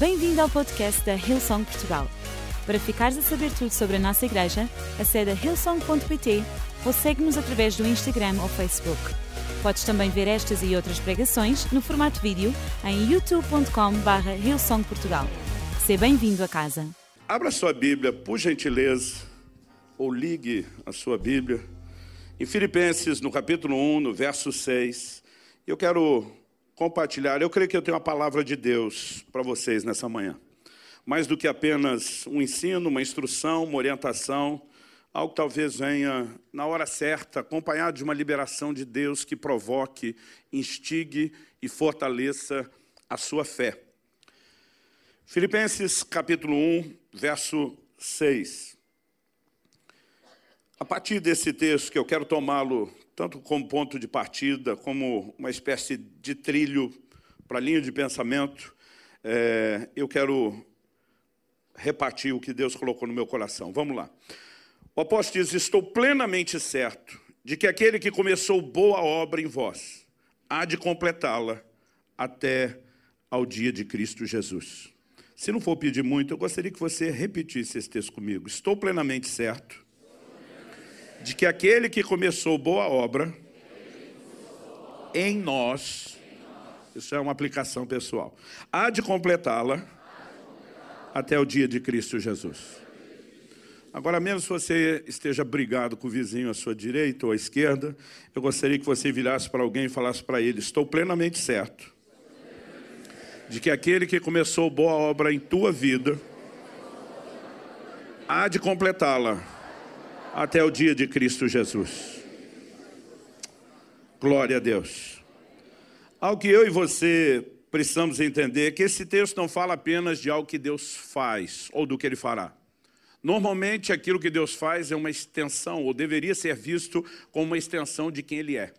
Bem-vindo ao podcast da Hillsong Portugal. Para ficares a saber tudo sobre a nossa igreja, acede a hillsong.pt ou segue-nos através do Instagram ou Facebook. Podes também ver estas e outras pregações no formato vídeo em youtube.com.br hillsongportugal. Seja bem-vindo a casa. Abra sua Bíblia, por gentileza, ou ligue a sua Bíblia, em Filipenses, no capítulo 1, no verso 6. Eu quero compartilhar, eu creio que eu tenho a palavra de Deus para vocês nessa manhã. Mais do que apenas um ensino, uma instrução, uma orientação, algo que talvez venha na hora certa, acompanhado de uma liberação de Deus que provoque, instigue e fortaleça a sua fé. Filipenses capítulo 1, verso 6. A partir desse texto, que eu quero tomá-lo tanto como ponto de partida, como uma espécie de trilho para a linha de pensamento, é, eu quero repartir o que Deus colocou no meu coração. Vamos lá. O apóstolo diz: Estou plenamente certo de que aquele que começou boa obra em vós há de completá-la até ao dia de Cristo Jesus. Se não for pedir muito, eu gostaria que você repetisse esse texto comigo. Estou plenamente certo de que aquele que começou boa obra em nós, isso é uma aplicação pessoal, há de completá-la até o dia de Cristo Jesus. Agora, mesmo se você esteja brigado com o vizinho à sua direita ou à esquerda, eu gostaria que você virasse para alguém e falasse para ele: Estou plenamente certo de que aquele que começou boa obra em tua vida há de completá-la até o dia de Cristo Jesus. Glória a Deus. Algo que eu e você precisamos entender é que esse texto não fala apenas de algo que Deus faz ou do que Ele fará. Normalmente, aquilo que Deus faz é uma extensão, ou deveria ser visto como uma extensão de quem Ele é.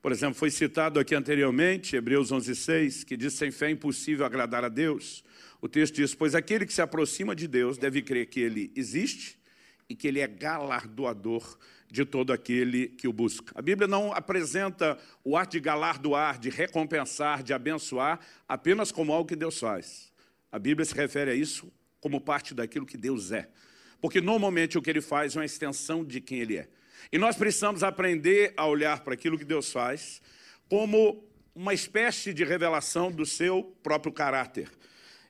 Por exemplo, foi citado aqui anteriormente, Hebreus 11,6, que diz: sem fé é impossível agradar a Deus. O texto diz: Pois aquele que se aproxima de Deus deve crer que Ele existe e que ele é galardoador de todo aquele que o busca. A Bíblia não apresenta o ato de galardoar, de recompensar, de abençoar, apenas como algo que Deus faz. A Bíblia se refere a isso como parte daquilo que Deus é. Porque normalmente o que ele faz é uma extensão de quem ele é. E nós precisamos aprender a olhar para aquilo que Deus faz como uma espécie de revelação do seu próprio caráter.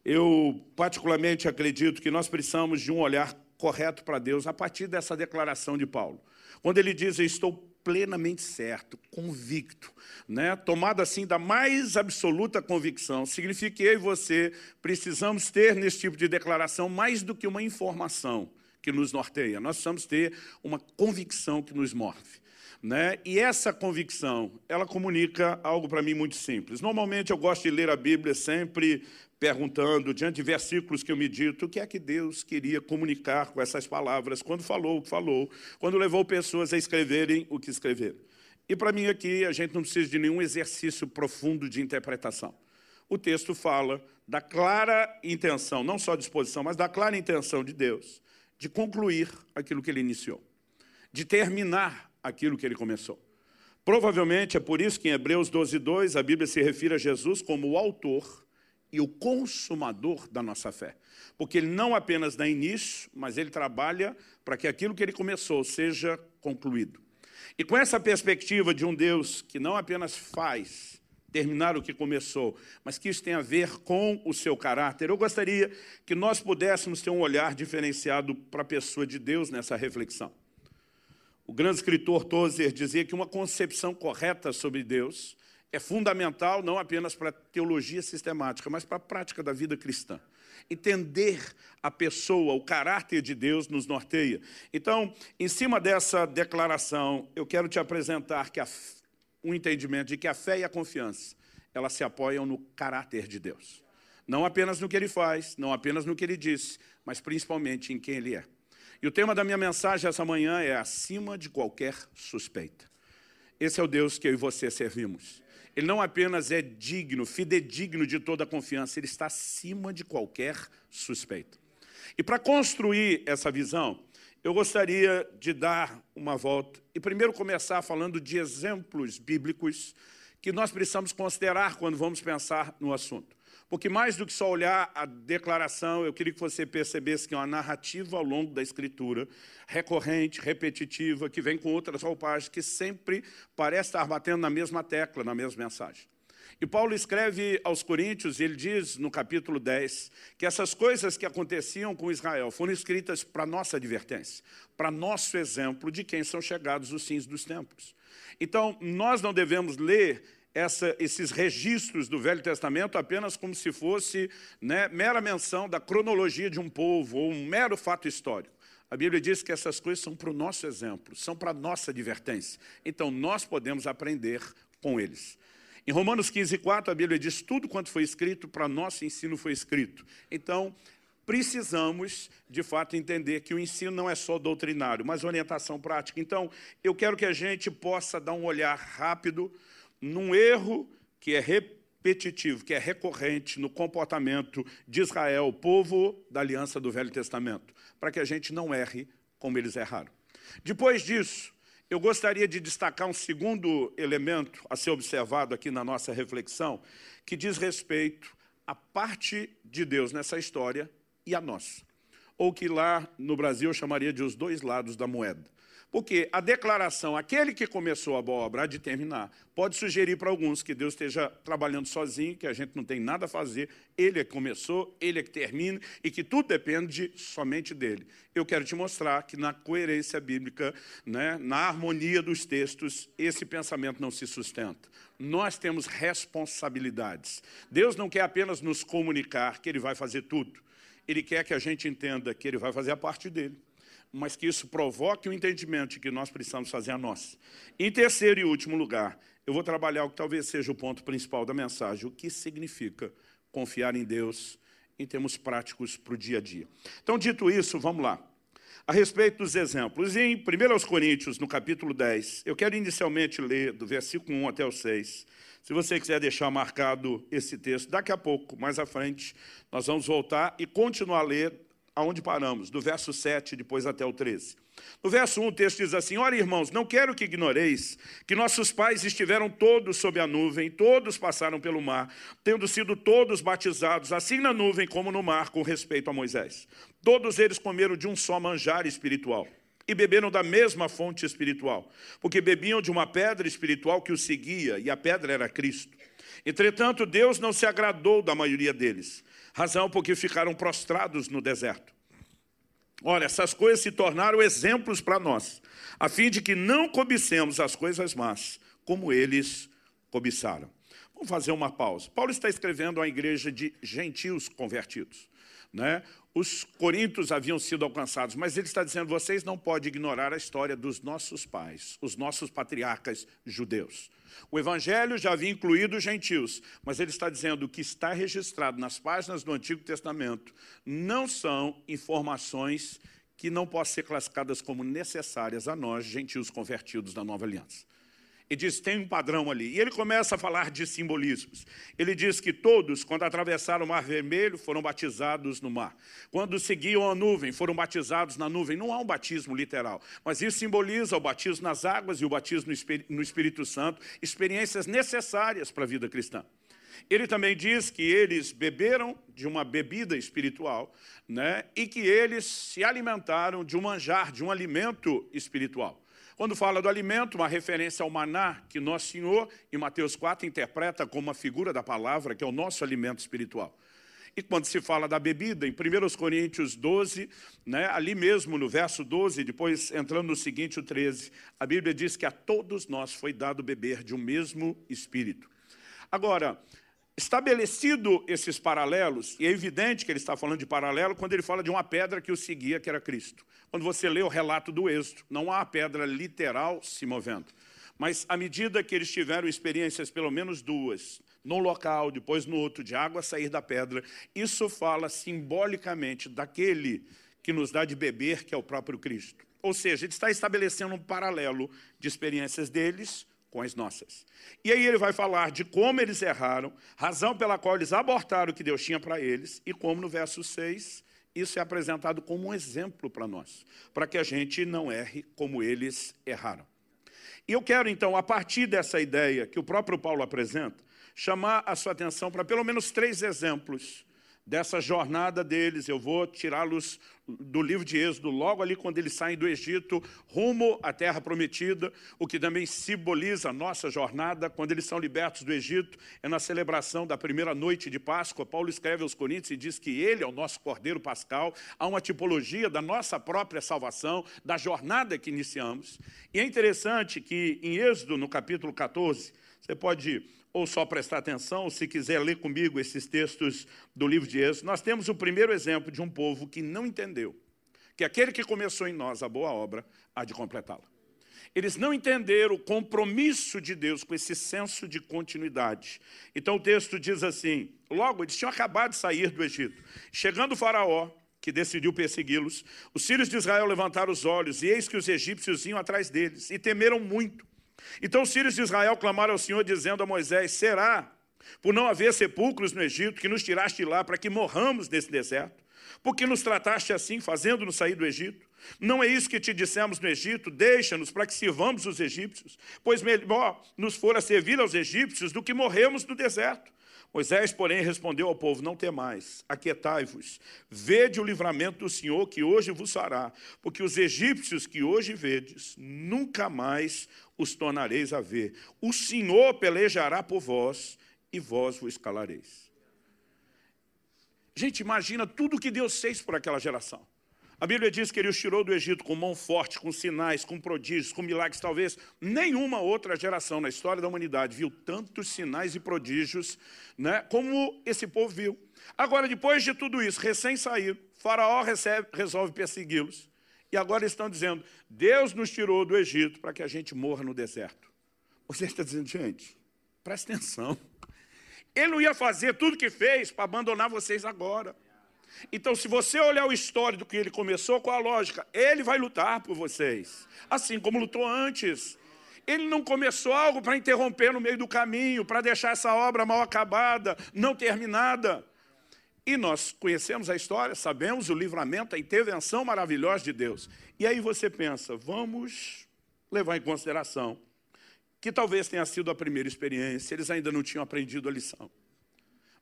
Eu, particularmente, acredito que nós precisamos de um olhar correto para Deus a partir dessa declaração de Paulo. Quando ele diz, estou plenamente certo, convicto, né? tomado assim da mais absoluta convicção, significa que eu e você precisamos ter nesse tipo de declaração mais do que uma informação que nos norteia, nós precisamos ter uma convicção que nos move. Né? E essa convicção, ela comunica algo para mim muito simples. Normalmente eu gosto de ler a Bíblia sempre perguntando, diante de versículos que eu medito, o que é que Deus queria comunicar com essas palavras, quando falou o que falou, quando levou pessoas a escreverem o que escreveram. E para mim aqui, a gente não precisa de nenhum exercício profundo de interpretação. O texto fala da clara intenção, não só disposição, mas da clara intenção de Deus de concluir aquilo que ele iniciou, de terminar aquilo que ele começou. Provavelmente é por isso que em Hebreus 12, 2 a Bíblia se refere a Jesus como o autor e o consumador da nossa fé. Porque ele não apenas dá início, mas ele trabalha para que aquilo que ele começou seja concluído. E com essa perspectiva de um Deus que não apenas faz terminar o que começou, mas que isso tem a ver com o seu caráter, eu gostaria que nós pudéssemos ter um olhar diferenciado para a pessoa de Deus nessa reflexão. O grande escritor Tozer dizia que uma concepção correta sobre Deus é fundamental não apenas para a teologia sistemática, mas para a prática da vida cristã. Entender a pessoa, o caráter de Deus nos norteia. Então, em cima dessa declaração, eu quero te apresentar que a, um entendimento de que a fé e a confiança, elas se apoiam no caráter de Deus. Não apenas no que ele faz, não apenas no que ele disse, mas principalmente em quem ele é. E o tema da minha mensagem essa manhã é acima de qualquer suspeita. Esse é o Deus que eu e você servimos. Ele não apenas é digno, fidedigno de toda a confiança, ele está acima de qualquer suspeita. E para construir essa visão, eu gostaria de dar uma volta e primeiro começar falando de exemplos bíblicos que nós precisamos considerar quando vamos pensar no assunto. Porque mais do que só olhar a declaração, eu queria que você percebesse que é uma narrativa ao longo da Escritura, recorrente, repetitiva, que vem com outras roupagens, que sempre parece estar batendo na mesma tecla, na mesma mensagem. E Paulo escreve aos Coríntios, e ele diz no capítulo 10, que essas coisas que aconteciam com Israel foram escritas para nossa advertência, para nosso exemplo de quem são chegados os fins dos tempos. Então, nós não devemos ler essa, esses registros do Velho Testamento apenas como se fosse né, mera menção da cronologia de um povo, ou um mero fato histórico. A Bíblia diz que essas coisas são para o nosso exemplo, são para a nossa advertência. Então, nós podemos aprender com eles. Em Romanos 15, 4, a Bíblia diz, tudo quanto foi escrito, para nosso ensino foi escrito. Então, precisamos, de fato, entender que o ensino não é só doutrinário, mas orientação prática. Então, eu quero que a gente possa dar um olhar rápido num erro que é repetitivo, que é recorrente no comportamento de Israel, o povo da aliança do Velho Testamento, para que a gente não erre como eles erraram. Depois disso, eu gostaria de destacar um segundo elemento a ser observado aqui na nossa reflexão, que diz respeito à parte de Deus nessa história e a nossa. Ou que lá no Brasil eu chamaria de os dois lados da moeda. Porque a declaração, aquele que começou a boa obra há de terminar, pode sugerir para alguns que Deus esteja trabalhando sozinho, que a gente não tem nada a fazer, Ele é que começou, Ele é que termina, e que tudo depende somente dEle. Eu quero te mostrar que na coerência bíblica, né, na harmonia dos textos, esse pensamento não se sustenta. Nós temos responsabilidades. Deus não quer apenas nos comunicar que Ele vai fazer tudo. Ele quer que a gente entenda que Ele vai fazer a parte dEle mas que isso provoque o entendimento de que nós precisamos fazer a nossa. Em terceiro e último lugar, eu vou trabalhar o que talvez seja o ponto principal da mensagem, o que significa confiar em Deus em termos práticos para o dia a dia. Então, dito isso, vamos lá. A respeito dos exemplos, em 1 Coríntios, no capítulo 10, eu quero inicialmente ler do versículo 1 até o 6. Se você quiser deixar marcado esse texto, daqui a pouco, mais à frente, nós vamos voltar e continuar a ler aonde paramos, do verso 7 depois até o 13. No verso 1 o texto diz assim, Ora irmãos, não quero que ignoreis que nossos pais estiveram todos sob a nuvem, todos passaram pelo mar, tendo sido todos batizados, assim na nuvem como no mar, com respeito a Moisés. Todos eles comeram de um só manjar espiritual e beberam da mesma fonte espiritual, porque bebiam de uma pedra espiritual que os seguia, e a pedra era Cristo. Entretanto, Deus não se agradou da maioria deles, razão porque ficaram prostrados no deserto. Olha, essas coisas se tornaram exemplos para nós, a fim de que não cobicemos as coisas más, como eles cobiçaram. Vamos fazer uma pausa. Paulo está escrevendo a igreja de gentios convertidos. Né? Os coríntios haviam sido alcançados, mas ele está dizendo, vocês não podem ignorar a história dos nossos pais, os nossos patriarcas judeus. O evangelho já havia incluído os gentios, mas ele está dizendo o que está registrado nas páginas do Antigo Testamento não são informações que não possam ser classificadas como necessárias a nós, gentios convertidos da nova aliança. E diz, tem um padrão ali. E ele começa a falar de simbolismos. Ele diz que todos, quando atravessaram o Mar Vermelho, foram batizados no mar. Quando seguiam a nuvem, foram batizados na nuvem. Não há um batismo literal, mas isso simboliza o batismo nas águas e o batismo no Espírito Santo, experiências necessárias para a vida cristã. Ele também diz que eles beberam de uma bebida espiritual né, e que eles se alimentaram de um manjar, de um alimento espiritual. Quando fala do alimento, uma referência ao maná, que Nosso Senhor, em Mateus 4, interpreta como uma figura da palavra, que é o nosso alimento espiritual. E quando se fala da bebida, em 1 Coríntios 12, né, ali mesmo no verso 12, depois entrando no seguinte, o 13, a Bíblia diz que a todos nós foi dado beber de um mesmo Espírito. Agora, Estabelecido esses paralelos, e é evidente que ele está falando de paralelo quando ele fala de uma pedra que o seguia, que era Cristo. Quando você lê o relato do êxodo, não há pedra literal se movendo. Mas à medida que eles tiveram experiências, pelo menos duas, num local, depois no outro, de água sair da pedra, isso fala simbolicamente daquele que nos dá de beber, que é o próprio Cristo. Ou seja, ele está estabelecendo um paralelo de experiências deles com as nossas. E aí ele vai falar de como eles erraram, razão pela qual eles abortaram o que Deus tinha para eles, e como no verso 6, isso é apresentado como um exemplo para nós, para que a gente não erre como eles erraram. E eu quero, então, a partir dessa ideia que o próprio Paulo apresenta, chamar a sua atenção para pelo menos três exemplos dessa jornada deles. Eu vou tirá-los do livro de Êxodo, logo ali quando eles saem do Egito, rumo à terra prometida, o que também simboliza a nossa jornada, quando eles são libertos do Egito, é na celebração da primeira noite de Páscoa. Paulo escreve aos Coríntios e diz que ele é o nosso Cordeiro Pascal, há uma tipologia da nossa própria salvação, da jornada que iniciamos. E é interessante que em Êxodo, no capítulo 14, você pode ou só prestar atenção, ou se quiser ler comigo esses textos do livro de Êxodo, nós temos o primeiro exemplo de um povo que não entendeu que aquele que começou em nós a boa obra há de completá-la. Eles não entenderam o compromisso de Deus com esse senso de continuidade. Então o texto diz assim, logo eles tinham acabado de sair do Egito. Chegando o faraó, que decidiu persegui-los, os filhos de Israel levantaram os olhos, e eis que os egípcios iam atrás deles, e temeram muito. Então os filhos de Israel clamaram ao Senhor, dizendo a Moisés, será por não haver sepulcros no Egito, que nos tiraste lá para que morramos nesse deserto? Porque nos trataste assim, fazendo-nos sair do Egito? Não é isso que te dissemos no Egito? Deixa-nos para que sirvamos os egípcios, pois melhor nos fora servir aos egípcios do que morremos no deserto. Moisés, porém, respondeu ao povo, não temais, aquietai-vos, vede o livramento do Senhor que hoje vos fará, porque os egípcios que hoje vedes, nunca mais os tornareis a ver. O Senhor pelejará por vós, e vós vos calareis. Gente, imagina tudo que Deus fez por aquela geração. A Bíblia diz que ele os tirou do Egito com mão forte, com sinais, com prodígios, com milagres. Talvez nenhuma outra geração na história da humanidade viu tantos sinais e prodígios né, como esse povo viu. Agora, depois de tudo isso, recém saído, Faraó recebe, resolve persegui-los. E agora estão dizendo, Deus nos tirou do Egito para que a gente morra no deserto. Você está dizendo, gente, presta atenção. Ele não ia fazer tudo que fez para abandonar vocês agora. Então, se você olhar o histórico que ele começou, qual a lógica? Ele vai lutar por vocês, assim como lutou antes. Ele não começou algo para interromper no meio do caminho, para deixar essa obra mal acabada, não terminada. E nós conhecemos a história, sabemos o livramento, a intervenção maravilhosa de Deus. E aí você pensa, vamos levar em consideração que talvez tenha sido a primeira experiência, eles ainda não tinham aprendido a lição.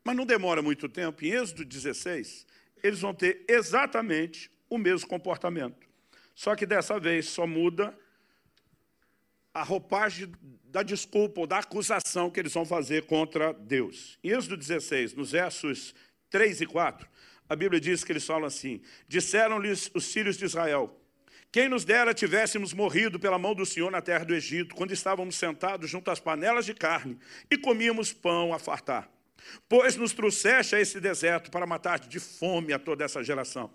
Mas não demora muito tempo, em Êxodo 16, eles vão ter exatamente o mesmo comportamento. Só que dessa vez só muda a roupagem da desculpa ou da acusação que eles vão fazer contra Deus. Em Êxodo 16, nos versos 3 e 4, a Bíblia diz que eles falam assim, disseram-lhes os filhos de Israel, quem nos dera tivéssemos morrido pela mão do Senhor na terra do Egito, quando estávamos sentados junto às panelas de carne e comíamos pão a fartar. Pois nos trouxeste a esse deserto para matar de fome a toda essa geração.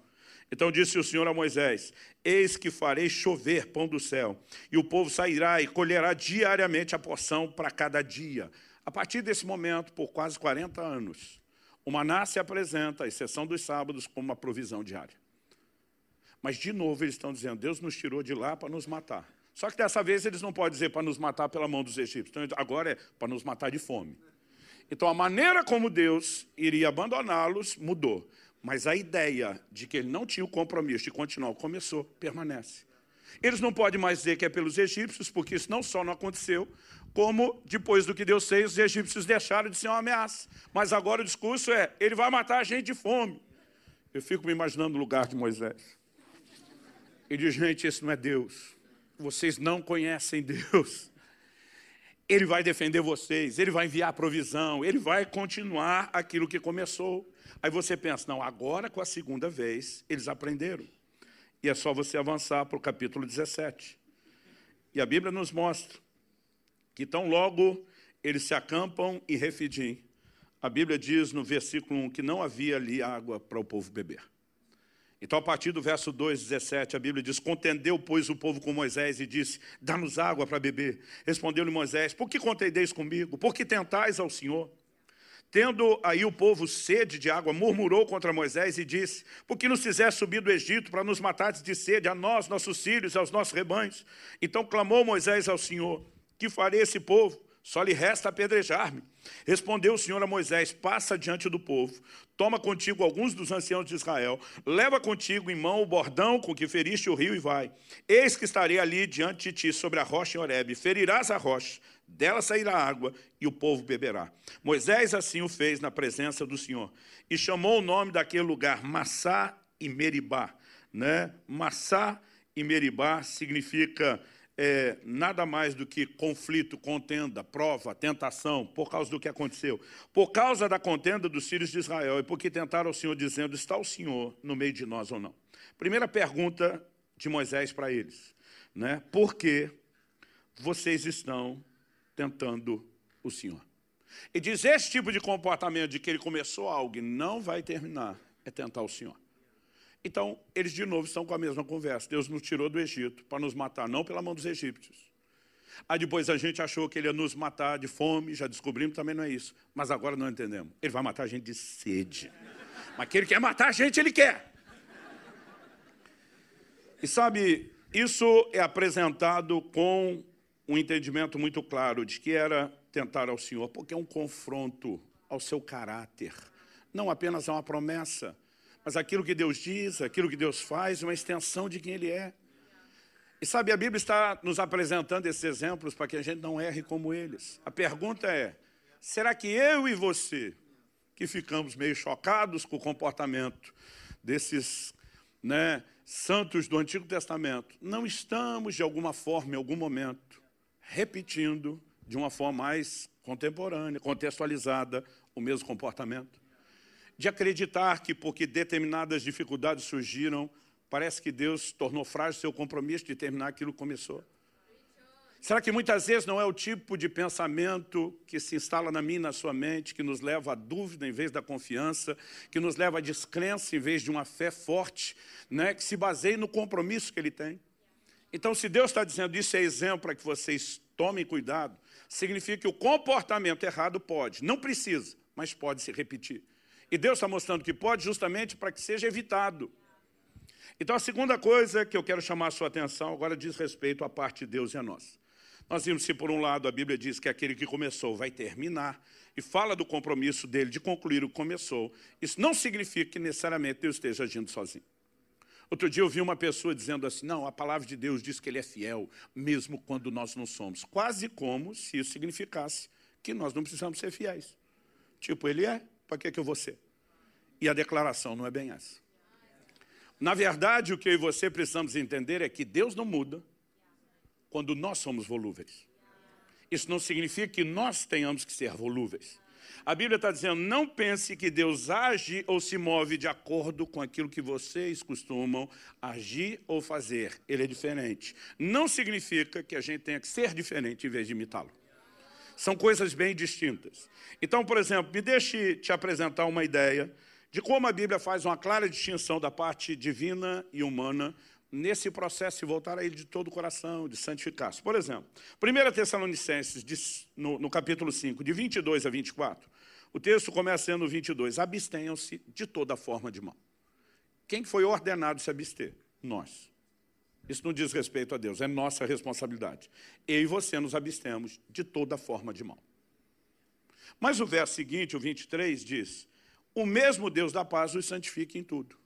Então disse o Senhor a Moisés, eis que farei chover pão do céu, e o povo sairá e colherá diariamente a porção para cada dia. A partir desse momento, por quase 40 anos, o maná se apresenta, a exceção dos sábados, como uma provisão diária. Mas, de novo, eles estão dizendo, Deus nos tirou de lá para nos matar. Só que dessa vez eles não podem dizer para nos matar pela mão dos egípcios. Então, agora é para nos matar de fome. Então, a maneira como Deus iria abandoná-los mudou. Mas a ideia de que ele não tinha o compromisso de continuar começou, permanece. Eles não podem mais dizer que é pelos egípcios, porque isso não só não aconteceu, como depois do que Deus fez, os egípcios deixaram de ser uma ameaça. Mas agora o discurso é, ele vai matar a gente de fome. Eu fico me imaginando no lugar de Moisés. Ele diz, gente, esse não é Deus. Vocês não conhecem Deus. Ele vai defender vocês, Ele vai enviar provisão, Ele vai continuar aquilo que começou. Aí você pensa, não, agora com a segunda vez, eles aprenderam. E é só você avançar para o capítulo 17. E a Bíblia nos mostra que tão logo eles se acampam em Refidim. A Bíblia diz no versículo 1 que não havia ali água para o povo beber. Então, a partir do verso 2, 17, a Bíblia diz, Contendeu, pois, o povo com Moisés e disse, Dá-nos água para beber. Respondeu-lhe Moisés, Por que contendeis comigo? Por que tentais ao Senhor? Tendo aí o povo sede de água, murmurou contra Moisés e disse, Por que nos fizeste subir do Egito para nos matar de sede, a nós, nossos filhos, aos nossos rebanhos? Então clamou Moisés ao Senhor, Que farei esse povo? Só lhe resta apedrejar-me. Respondeu o Senhor a Moisés, passa diante do povo, toma contigo alguns dos anciãos de Israel, leva contigo em mão o bordão com que feriste o rio e vai. Eis que estarei ali diante de ti sobre a rocha em Horebe, ferirás a rocha, dela sairá água e o povo beberá. Moisés assim o fez na presença do Senhor e chamou o nome daquele lugar Massá e Meribá. Né? Massá e Meribá significa é, nada mais do que conflito, contenda, prova, tentação, por causa do que aconteceu. Por causa da contenda dos filhos de Israel e porque tentaram o Senhor dizendo, está o Senhor no meio de nós ou não? Primeira pergunta de Moisés para eles, né? por que vocês estão tentando o Senhor. E diz, esse tipo de comportamento de que ele começou algo e não vai terminar, é tentar o Senhor. Então, eles de novo estão com a mesma conversa. Deus nos tirou do Egito para nos matar, não pela mão dos egípcios. Aí depois a gente achou que ele ia nos matar de fome, já descobrimos também não é isso. Mas agora não entendemos. Ele vai matar a gente de sede. Mas que ele quer matar a gente, ele quer. E sabe, isso é apresentado com um entendimento muito claro de que era tentar ao Senhor, porque é um confronto ao seu caráter. Não apenas é uma promessa, mas aquilo que Deus diz, aquilo que Deus faz, uma extensão de quem Ele é. E sabe, a Bíblia está nos apresentando esses exemplos para que a gente não erre como eles. A pergunta é, será que eu e você, que ficamos meio chocados com o comportamento desses né, santos do Antigo Testamento, não estamos, de alguma forma, em algum momento, repetindo de uma forma mais contemporânea, contextualizada, o mesmo comportamento. De acreditar que porque determinadas dificuldades surgiram, parece que Deus tornou frágil seu compromisso de terminar aquilo que começou. Será que muitas vezes não é o tipo de pensamento que se instala na minha e na sua mente, que nos leva à dúvida em vez da confiança, que nos leva à descrença em vez de uma fé forte, né, que se baseia no compromisso que ele tem? Então, se Deus está dizendo isso é exemplo para que vocês tomem cuidado, significa que o comportamento errado pode, não precisa, mas pode se repetir. E Deus está mostrando que pode justamente para que seja evitado. Então, a segunda coisa que eu quero chamar a sua atenção agora diz respeito à parte de Deus e a nós. Nós vimos se, por um lado, a Bíblia diz que aquele que começou vai terminar, e fala do compromisso dele de concluir o que começou. Isso não significa que necessariamente Deus esteja agindo sozinho. Outro dia eu vi uma pessoa dizendo assim, não, a palavra de Deus diz que ele é fiel, mesmo quando nós não somos. Quase como se isso significasse que nós não precisamos ser fiéis. Tipo, ele é, para que, que eu vou ser? E a declaração não é bem essa. Na verdade, o que eu e você precisamos entender é que Deus não muda quando nós somos volúveis. Isso não significa que nós tenhamos que ser volúveis. A Bíblia está dizendo, não pense que Deus age ou se move de acordo com aquilo que vocês costumam agir ou fazer. Ele é diferente. Não significa que a gente tenha que ser diferente em vez de imitá-lo. São coisas bem distintas. Então, por exemplo, me deixe te apresentar uma ideia de como a Bíblia faz uma clara distinção da parte divina e humana nesse processo de voltar a Ele de todo o coração, de santificar-se. Por exemplo, 1 Tessalonicenses, no, no capítulo 5, de 22 a 24, o texto começa sendo 22, abstenham-se de toda forma de mal. Quem foi ordenado se abster? Nós. Isso não diz respeito a Deus, é nossa responsabilidade. Eu e você nos abstemos de toda forma de mal. Mas o verso seguinte, o 23, diz, o mesmo Deus da paz os santifique em tudo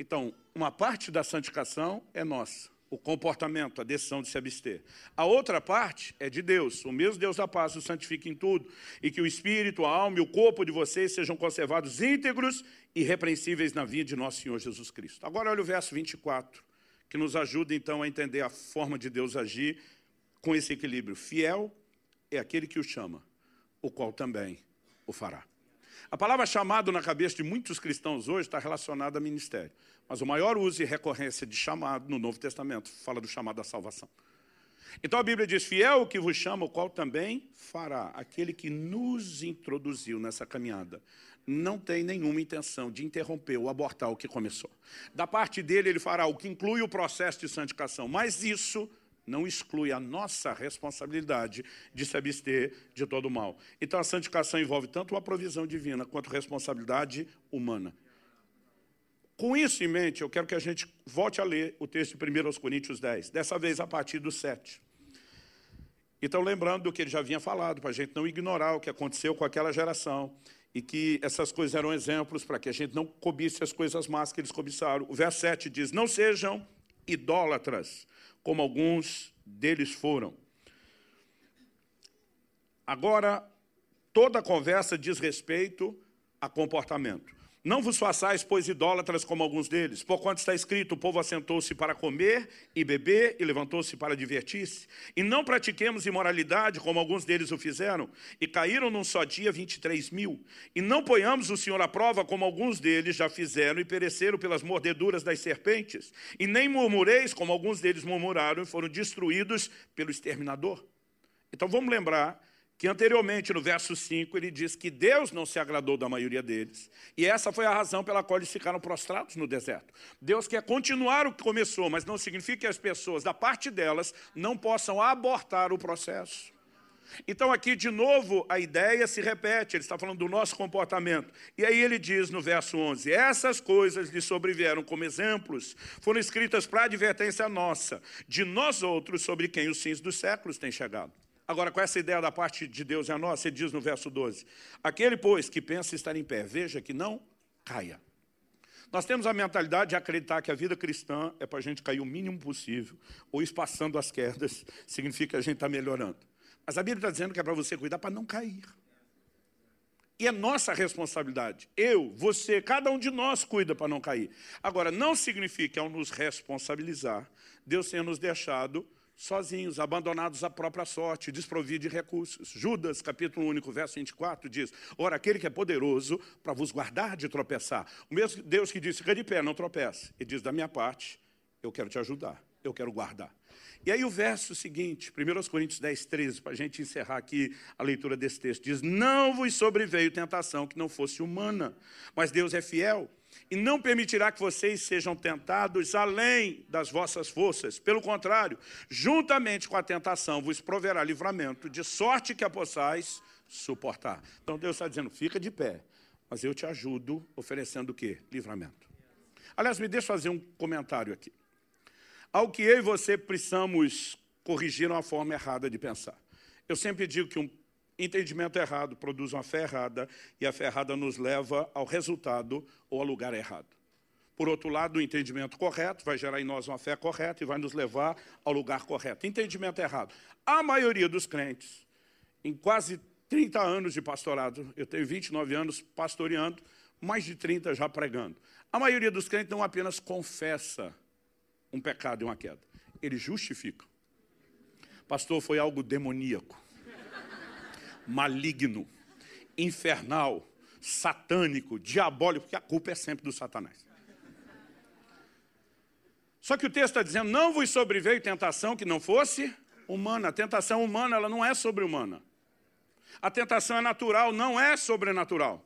então, uma parte da santificação é nossa, o comportamento, a decisão de se abster. A outra parte é de Deus, o mesmo Deus da paz o santifique em tudo, e que o espírito, a alma e o corpo de vocês sejam conservados íntegros e irrepreensíveis na vida de nosso Senhor Jesus Cristo. Agora olha o verso 24, que nos ajuda então a entender a forma de Deus agir com esse equilíbrio. Fiel é aquele que o chama, o qual também o fará. A palavra chamado na cabeça de muitos cristãos hoje está relacionada a ministério. Mas o maior uso e recorrência de chamado no Novo Testamento fala do chamado da salvação. Então a Bíblia diz, fiel o que vos chama, o qual também fará. Aquele que nos introduziu nessa caminhada não tem nenhuma intenção de interromper ou abortar o que começou. Da parte dele, ele fará o que inclui o processo de santificação. Mas isso não exclui a nossa responsabilidade de se abster de todo o mal. Então a santificação envolve tanto a provisão divina quanto responsabilidade humana. Com isso em mente, eu quero que a gente volte a ler o texto de 1 Coríntios 10, dessa vez a partir do 7. Então, lembrando do que ele já havia falado, para a gente não ignorar o que aconteceu com aquela geração, e que essas coisas eram exemplos para que a gente não cobisse as coisas más que eles cobiçaram. O verso 7 diz, não sejam idólatras, como alguns deles foram. Agora, toda a conversa diz respeito a comportamento. Não vos façais, pois, idólatras como alguns deles, porquanto está escrito, o povo assentou-se para comer e beber e levantou-se para divertir-se. E não pratiquemos imoralidade, como alguns deles o fizeram, e caíram num só dia 23 mil. E não ponhamos o Senhor à prova, como alguns deles já fizeram e pereceram pelas mordeduras das serpentes. E nem murmureis, como alguns deles murmuraram e foram destruídos pelo exterminador. Então vamos lembrar que anteriormente, no verso 5, ele diz que Deus não se agradou da maioria deles. E essa foi a razão pela qual eles ficaram prostrados no deserto. Deus quer continuar o que começou, mas não significa que as pessoas, da parte delas, não possam abortar o processo. Então aqui, de novo, a ideia se repete, ele está falando do nosso comportamento. E aí ele diz no verso 11, essas coisas lhe sobrevieram como exemplos, foram escritas para advertência nossa, de nós outros, sobre quem os fins dos séculos têm chegado. Agora, com essa ideia da parte de Deus é a nossa, ele diz no verso 12: Aquele, pois, que pensa estar em pé, veja que não caia. Nós temos a mentalidade de acreditar que a vida cristã é para a gente cair o mínimo possível, ou espaçando as quedas, significa que a gente está melhorando. Mas a Bíblia está dizendo que é para você cuidar para não cair. E é nossa responsabilidade. Eu, você, cada um de nós cuida para não cair. Agora, não significa que ao nos responsabilizar, Deus tenha nos deixado sozinhos, abandonados à própria sorte, desprovidos de recursos. Judas, capítulo único, verso 24, diz, Ora, aquele que é poderoso para vos guardar de tropeçar. O mesmo Deus que disse, fica de pé, não tropece. E diz, da minha parte, eu quero te ajudar, eu quero guardar. E aí o verso seguinte, 1 Coríntios 10, 13, para a gente encerrar aqui a leitura desse texto, diz, Não vos sobreveio tentação que não fosse humana, mas Deus é fiel e não permitirá que vocês sejam tentados além das vossas forças. Pelo contrário, juntamente com a tentação, vos proverá livramento, de sorte que a possais suportar. Então Deus está dizendo, fica de pé, mas eu te ajudo oferecendo o quê? Livramento. Aliás, me deixa fazer um comentário aqui. Ao que eu e você precisamos corrigir uma forma errada de pensar. Eu sempre digo que um entendimento errado produz uma fé errada e a fé errada nos leva ao resultado ou ao lugar errado. Por outro lado, o entendimento correto vai gerar em nós uma fé correta e vai nos levar ao lugar correto. Entendimento errado. A maioria dos crentes, em quase 30 anos de pastorado, eu tenho 29 anos pastoreando, mais de 30 já pregando. A maioria dos crentes não apenas confessa um pecado e uma queda, eles justificam. Pastor, foi algo demoníaco maligno, infernal, satânico, diabólico, porque a culpa é sempre do Satanás. Só que o texto está dizendo, não vos sobreveio tentação que não fosse humana. A tentação humana, ela não é sobre-humana. A tentação é natural, não é sobrenatural.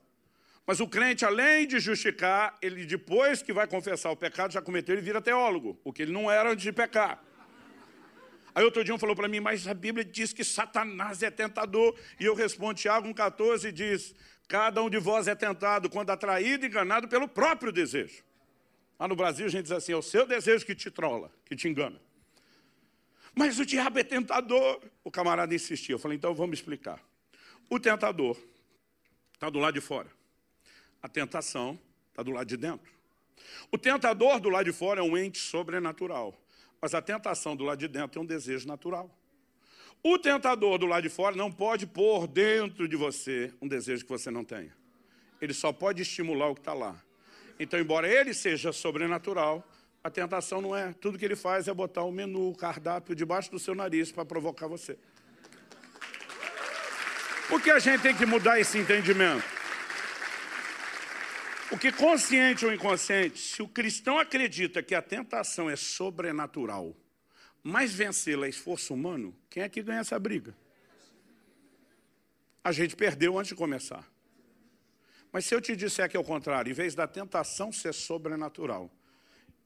Mas o crente, além de justificar, ele depois que vai confessar o pecado, já cometeu, ele vira teólogo, o que ele não era antes de pecar. Aí outro dia um falou para mim, mas a Bíblia diz que Satanás é tentador. E eu respondo, Tiago 1,14 diz, cada um de vós é tentado quando atraído e enganado pelo próprio desejo. Lá no Brasil a gente diz assim, é o seu desejo que te trola, que te engana. Mas o diabo é tentador. O camarada insistia. Eu falei, então vamos explicar. O tentador está do lado de fora. A tentação está do lado de dentro. O tentador do lado de fora é um ente sobrenatural. Mas a tentação do lado de dentro é um desejo natural. O tentador do lado de fora não pode pôr dentro de você um desejo que você não tenha. Ele só pode estimular o que está lá. Então, embora ele seja sobrenatural, a tentação não é. Tudo que ele faz é botar o menu, o cardápio debaixo do seu nariz para provocar você. Por que a gente tem que mudar esse entendimento? Porque consciente ou inconsciente, se o cristão acredita que a tentação é sobrenatural, mas vencê-la é esforço humano, quem é que ganha essa briga? A gente perdeu antes de começar. Mas se eu te disser que é o contrário, em vez da tentação ser sobrenatural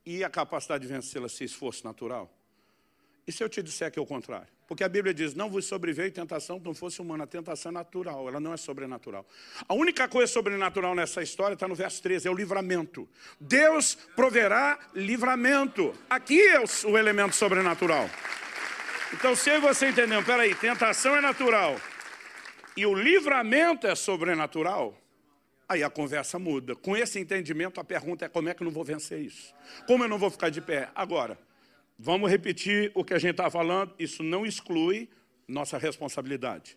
e a capacidade de vencê-la ser esforço natural, e se eu te disser que é o contrário? Porque a Bíblia diz, não vos sobreveio tentação que não fosse humana. A tentação é natural, ela não é sobrenatural. A única coisa sobrenatural nessa história está no verso 13, é o livramento. Deus proverá livramento. Aqui é o, elemento sobrenatural. Então, se você entendeu, peraí, tentação é natural e o livramento é sobrenatural, aí a conversa muda. Com esse entendimento, a pergunta é como é que eu não vou vencer isso? Como eu não vou ficar de pé? Agora, Vamos repetir o que a gente está falando, isso não exclui nossa responsabilidade.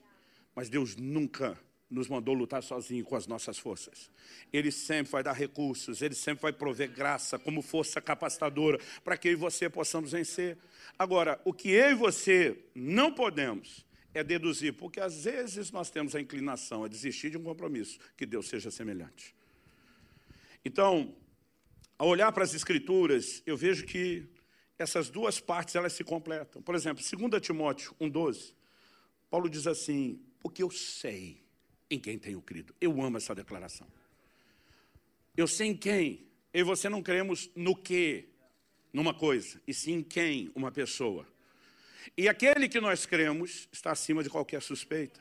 Mas Deus nunca nos mandou lutar sozinho com as nossas forças. Ele sempre vai dar recursos, Ele sempre vai prover graça como força capacitadora para que eu e você possamos vencer. Agora, o que eu e você não podemos é deduzir, porque às vezes nós temos a inclinação a desistir de um compromisso, que Deus seja semelhante. Então, ao olhar para as Escrituras, eu vejo que essas duas partes elas se completam. Por exemplo, 2 Timóteo 1,12, Paulo diz assim, porque eu sei em quem tenho crido. Eu amo essa declaração. Eu sei em quem. Eu e você não cremos no que, numa coisa, e sim em quem, uma pessoa. E aquele que nós cremos está acima de qualquer suspeita.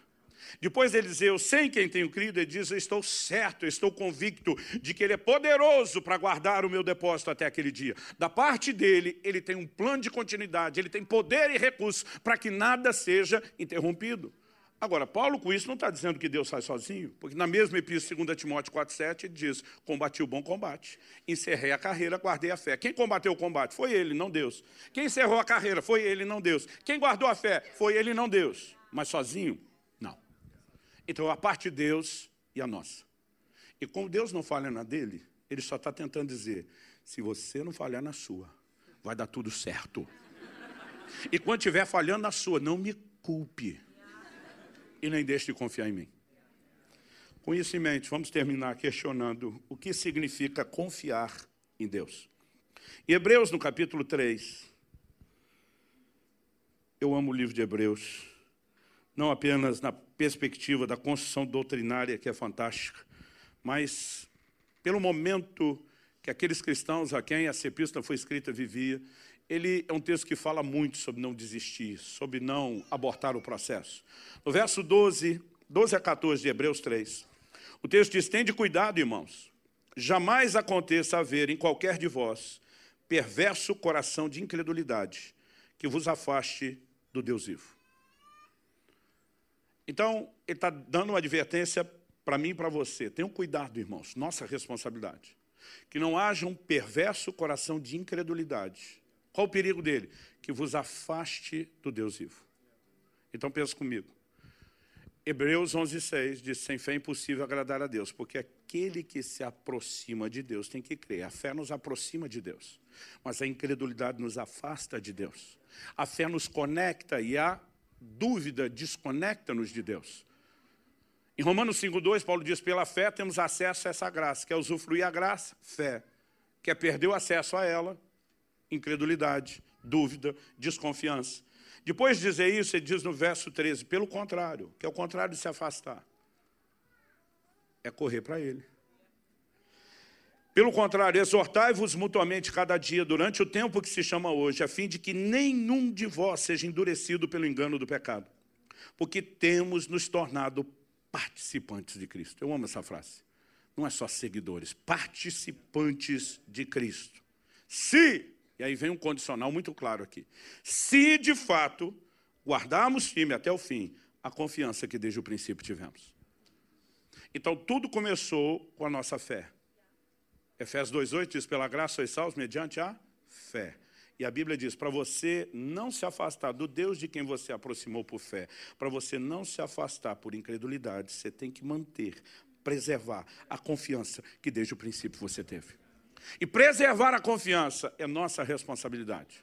Depois ele dizer, eu sei em quem tenho crido, ele diz, eu estou certo, eu estou convicto de que ele é poderoso para guardar o meu depósito até aquele dia. Da parte dele, ele tem um plano de continuidade, ele tem poder e recursos para que nada seja interrompido. Agora, Paulo com isso não está dizendo que Deus faz sozinho, porque na mesma epístola, 2 Timóteo 4,7, ele diz, combati o bom combate, encerrei a carreira, guardei a fé. Quem combateu o combate? Foi ele, não Deus. Quem encerrou a carreira? Foi ele, não Deus. Quem guardou a fé? Foi ele, não Deus. Mas sozinho? Então, a parte de Deus e a nossa. E como Deus não falha na dele, ele só está tentando dizer, se você não falhar na sua, vai dar tudo certo. E quando estiver falhando na sua, não me culpe e nem deixe de confiar em mim. Com isso em mente, vamos terminar questionando o que significa confiar em Deus. Em Hebreus, no capítulo 3, eu amo o livro de Hebreus, não apenas na perspectiva da construção doutrinária, que é fantástica, mas pelo momento que aqueles cristãos a quem essa epístola foi escrita vivia, ele é um texto que fala muito sobre não desistir, sobre não abortar o processo. No verso 12, 12 a 14 de Hebreus 3, o texto diz, tende cuidado, irmãos, jamais aconteça haver em qualquer de vós perverso coração de incredulidade, que vos afaste do Deus vivo. Então, ele está dando uma advertência para mim e para você. Tenham cuidado, irmãos, nossa responsabilidade. Que não haja um perverso coração de incredulidade, qual o perigo dele? Que vos afaste do Deus vivo. Então pensa comigo. Hebreus 11,6 diz, sem fé é impossível agradar a Deus, porque aquele que se aproxima de Deus tem que crer. A fé nos aproxima de Deus, mas a incredulidade nos afasta de Deus. A fé nos conecta e a dúvida desconecta-nos de Deus. Em Romanos 5,2, Paulo diz, pela fé temos acesso a essa graça. Quer usufruir a graça? Fé. Quer perder o acesso a ela? incredulidade, dúvida, desconfiança. Depois de dizer isso, ele diz no verso 13, pelo contrário, que é o contrário de se afastar, é correr para ele. Pelo contrário, exortai-vos mutuamente cada dia, durante o tempo que se chama hoje, a fim de que nenhum de vós seja endurecido pelo engano do pecado. Porque temos nos tornado participantes de Cristo. Eu amo essa frase. Não é só seguidores, participantes de Cristo. Se e aí vem um condicional muito claro aqui. Se, de fato, guardarmos firme até o fim a confiança que desde o princípio tivemos. Então, tudo começou com a nossa fé. Efésios 2,8 diz, pela graça sois salvos mediante a fé. E a Bíblia diz, para você não se afastar do Deus de quem você aproximou por fé, para você não se afastar por incredulidade, você tem que manter, preservar a confiança que desde o princípio você teve. E preservar a confiança é nossa responsabilidade.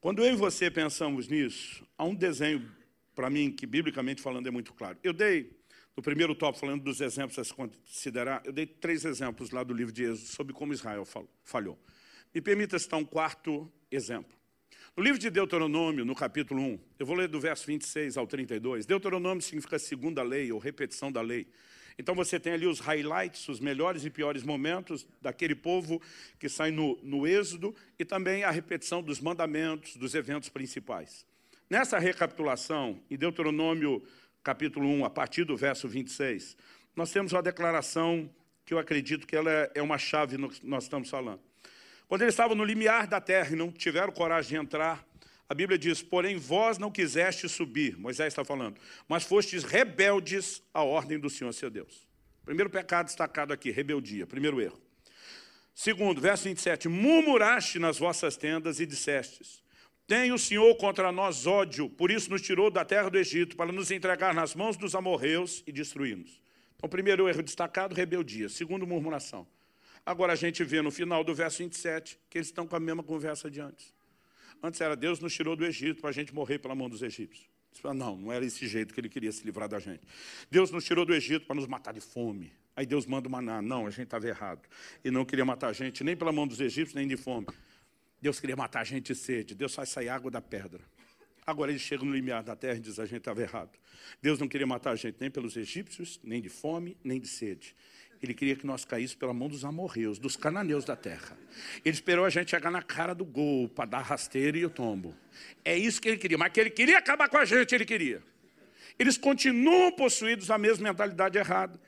Quando eu e você pensamos nisso, há um desenho, para mim, que biblicamente falando é muito claro. Eu dei, no primeiro top, falando dos exemplos a se considerar, eu dei três exemplos lá do livro de Êxodo sobre como Israel falhou. Me permita citar um quarto exemplo. No livro de Deuteronômio, no capítulo 1, eu vou ler do verso 26 ao 32. Deuteronômio significa segunda lei ou repetição da lei. Então você tem ali os highlights, os melhores e piores momentos daquele povo que sai no, no êxodo e também a repetição dos mandamentos, dos eventos principais. Nessa recapitulação, em Deuteronômio capítulo 1, a partir do verso 26, nós temos uma declaração que eu acredito que ela é, é uma chave no que nós estamos falando. Quando eles estavam no limiar da terra e não tiveram coragem de entrar, a Bíblia diz, porém vós não quiseste subir, Moisés está falando, mas fostes rebeldes à ordem do Senhor seu Deus. Primeiro pecado destacado aqui, rebeldia, primeiro erro. Segundo, verso 27, murmuraste nas vossas tendas e dissestes, Tem o Senhor contra nós ódio, por isso nos tirou da terra do Egito, para nos entregar nas mãos dos amorreus e destruí-nos. Então, primeiro erro destacado, rebeldia. Segundo, murmuração. Agora a gente vê no final do verso 27 que eles estão com a mesma conversa de antes. Antes era Deus nos tirou do Egito para a gente morrer pela mão dos egípcios. Não, não era esse jeito que ele queria se livrar da gente. Deus nos tirou do Egito para nos matar de fome. Aí Deus manda o maná. Não, a gente estava errado. E não queria matar a gente nem pela mão dos egípcios, nem de fome. Deus queria matar a gente de sede. Deus faz sair água da pedra. Agora ele chega no limiar da terra e diz: a gente estava errado. Deus não queria matar a gente nem pelos egípcios, nem de fome, nem de sede. Ele queria que nós caíssemos pela mão dos amorreus, dos cananeus da terra. Ele esperou a gente chegar na cara do gol para dar rasteira e o tombo. É isso que ele queria, mas que ele queria acabar com a gente, ele queria. Eles continuam possuídos da mesma mentalidade errada.